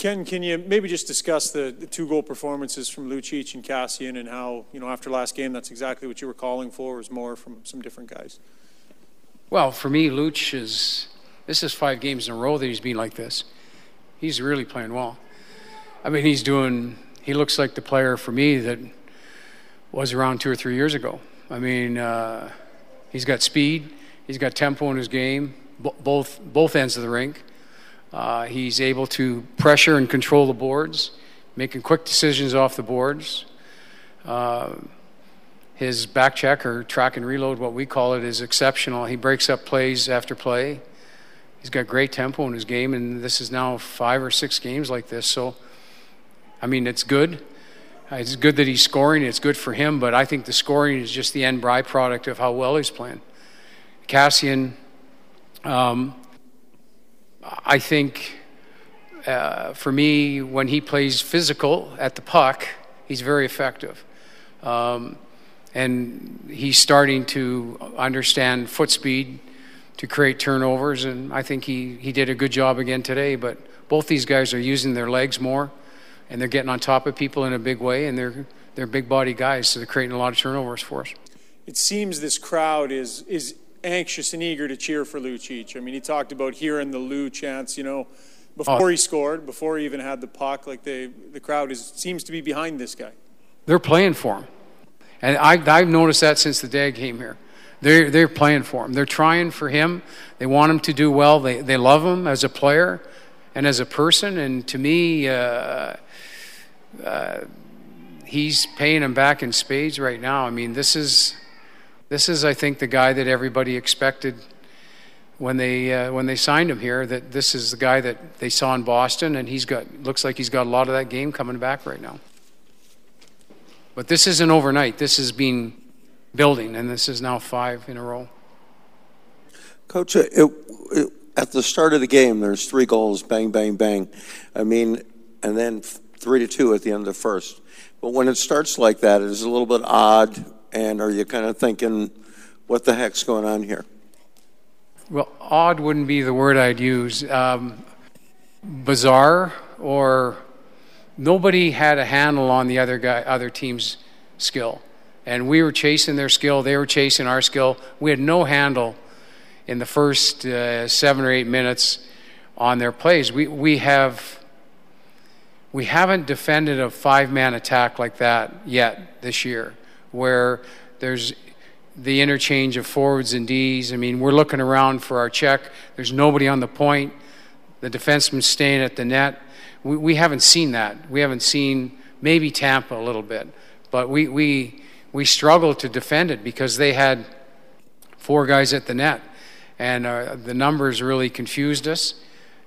Ken, can you maybe just discuss the, the two goal performances from Lucic and Kassian and how, you know, after last game, that's exactly what you were calling for, was more from some different guys? Well, for me, Luch is, this is five games in a row that he's been like this. He's really playing well. I mean, he's doing, he looks like the player for me that was around two or three years ago. I mean, uh, he's got speed, he's got tempo in his game, both, both ends of the rink. Uh, he's able to pressure and control the boards, making quick decisions off the boards. Uh, his back check or track and reload, what we call it, is exceptional. He breaks up plays after play. He's got great tempo in his game, and this is now five or six games like this. So, I mean, it's good. It's good that he's scoring. It's good for him, but I think the scoring is just the end byproduct of how well he's playing. Kassian, um, I think uh, for me, when he plays physical at the puck, he's very effective. Um, and he's starting to understand foot speed to create turnovers, and I think he, he did a good job again today. But both these guys are using their legs more, and they're getting on top of people in a big way, and they're, they're big body guys, so they're creating a lot of turnovers for us. It seems this crowd is, is anxious and eager to cheer for Lucic. I mean, he talked about hearing the Lou chants, you know, before oh. he scored, before he even had the puck. Like they, the crowd is seems to be behind this guy. They're playing for him, and I, I've noticed that since the day I came here. They're they're playing for him. They're trying for him. They want him to do well. They they love him as a player and as a person. And to me. Uh, uh, he's paying him back in spades right now. I mean, this is this is, I think, the guy that everybody expected when they uh, when they signed him here. That this is the guy that they saw in Boston, and he's got looks like he's got a lot of that game coming back right now. But this isn't overnight. This has been building, and this is now five in a row. Coach, it, it, at the start of the game, there's three goals, bang, bang, bang. I mean, and then three to two at the end of the first. But when it starts like that, it is a little bit odd and are you kind of thinking, what the heck's going on here? Well, odd wouldn't be the word I'd use. Um, bizarre, or nobody had a handle on the other guy, other team's skill, and we were chasing their skill. They were chasing our skill. We had no handle in the first uh, seven or eight minutes on their plays. We we have. We haven't defended a five man attack like that yet this year where there's the interchange of forwards and Ds. I mean, we're looking around for our check. There's nobody on the point. The defenseman's staying at the net. We, we haven't seen that. We haven't seen maybe Tampa a little bit, but we, we, we struggled to defend it because they had four guys at the net. And uh, the numbers really confused us.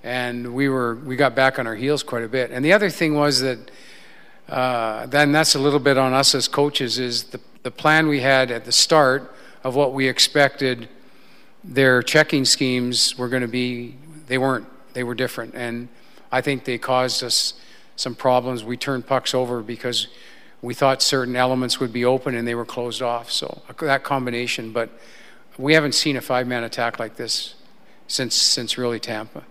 And we, were, we got back on our heels quite a bit. And the other thing was that uh, then that's a little bit on us as coaches is the, the plan we had at the start of what we expected their checking schemes were going to be they weren't they were different. And i think they caused us some problems. We turned pucks over because we thought certain elements would be open and they were closed off. So that combination but we haven't seen a five man attack like this since since really tampa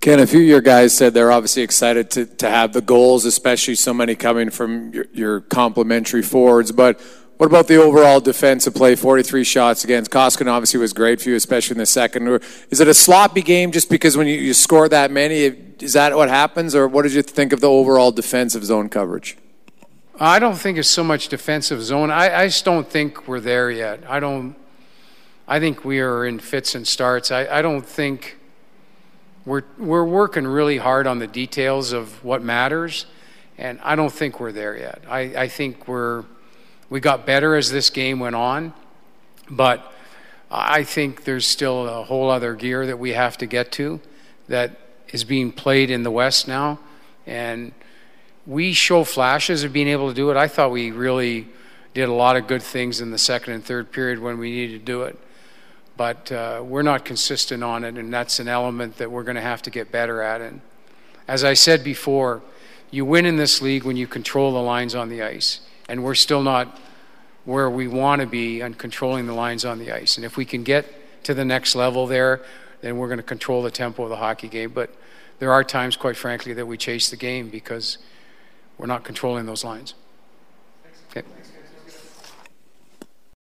Ken, a few of your guys said they're obviously excited to, to have the goals, especially so many coming from your, your complementary forwards. But what about the overall defensive play? 43 shots against Koskinen obviously was great for you, especially in the second. Is it a sloppy game just because when you, you score that many, is that what happens? Or what did you think of the overall defensive zone coverage? I don't think it's so much defensive zone. I, I just don't think we're there yet. I don't. I think we are in fits and starts. I, I don't think we're, we're working really hard on the details of what matters, and I don't think we're there yet. I, I think we're, we got better as this game went on, but I think there's still a whole other gear that we have to get to that is being played in the West now. And we show flashes of being able to do it. I thought we really did a lot of good things in the second and third period when we needed to do it but uh, we're not consistent on it, and that's an element that we're going to have to get better at. And as I said before, you win in this league when you control the lines on the ice, and we're still not where we want to be on controlling the lines on the ice. And if we can get to the next level there, then we're going to control the tempo of the hockey game. But there are times, quite frankly, that we chase the game because we're not controlling those lines. Okay.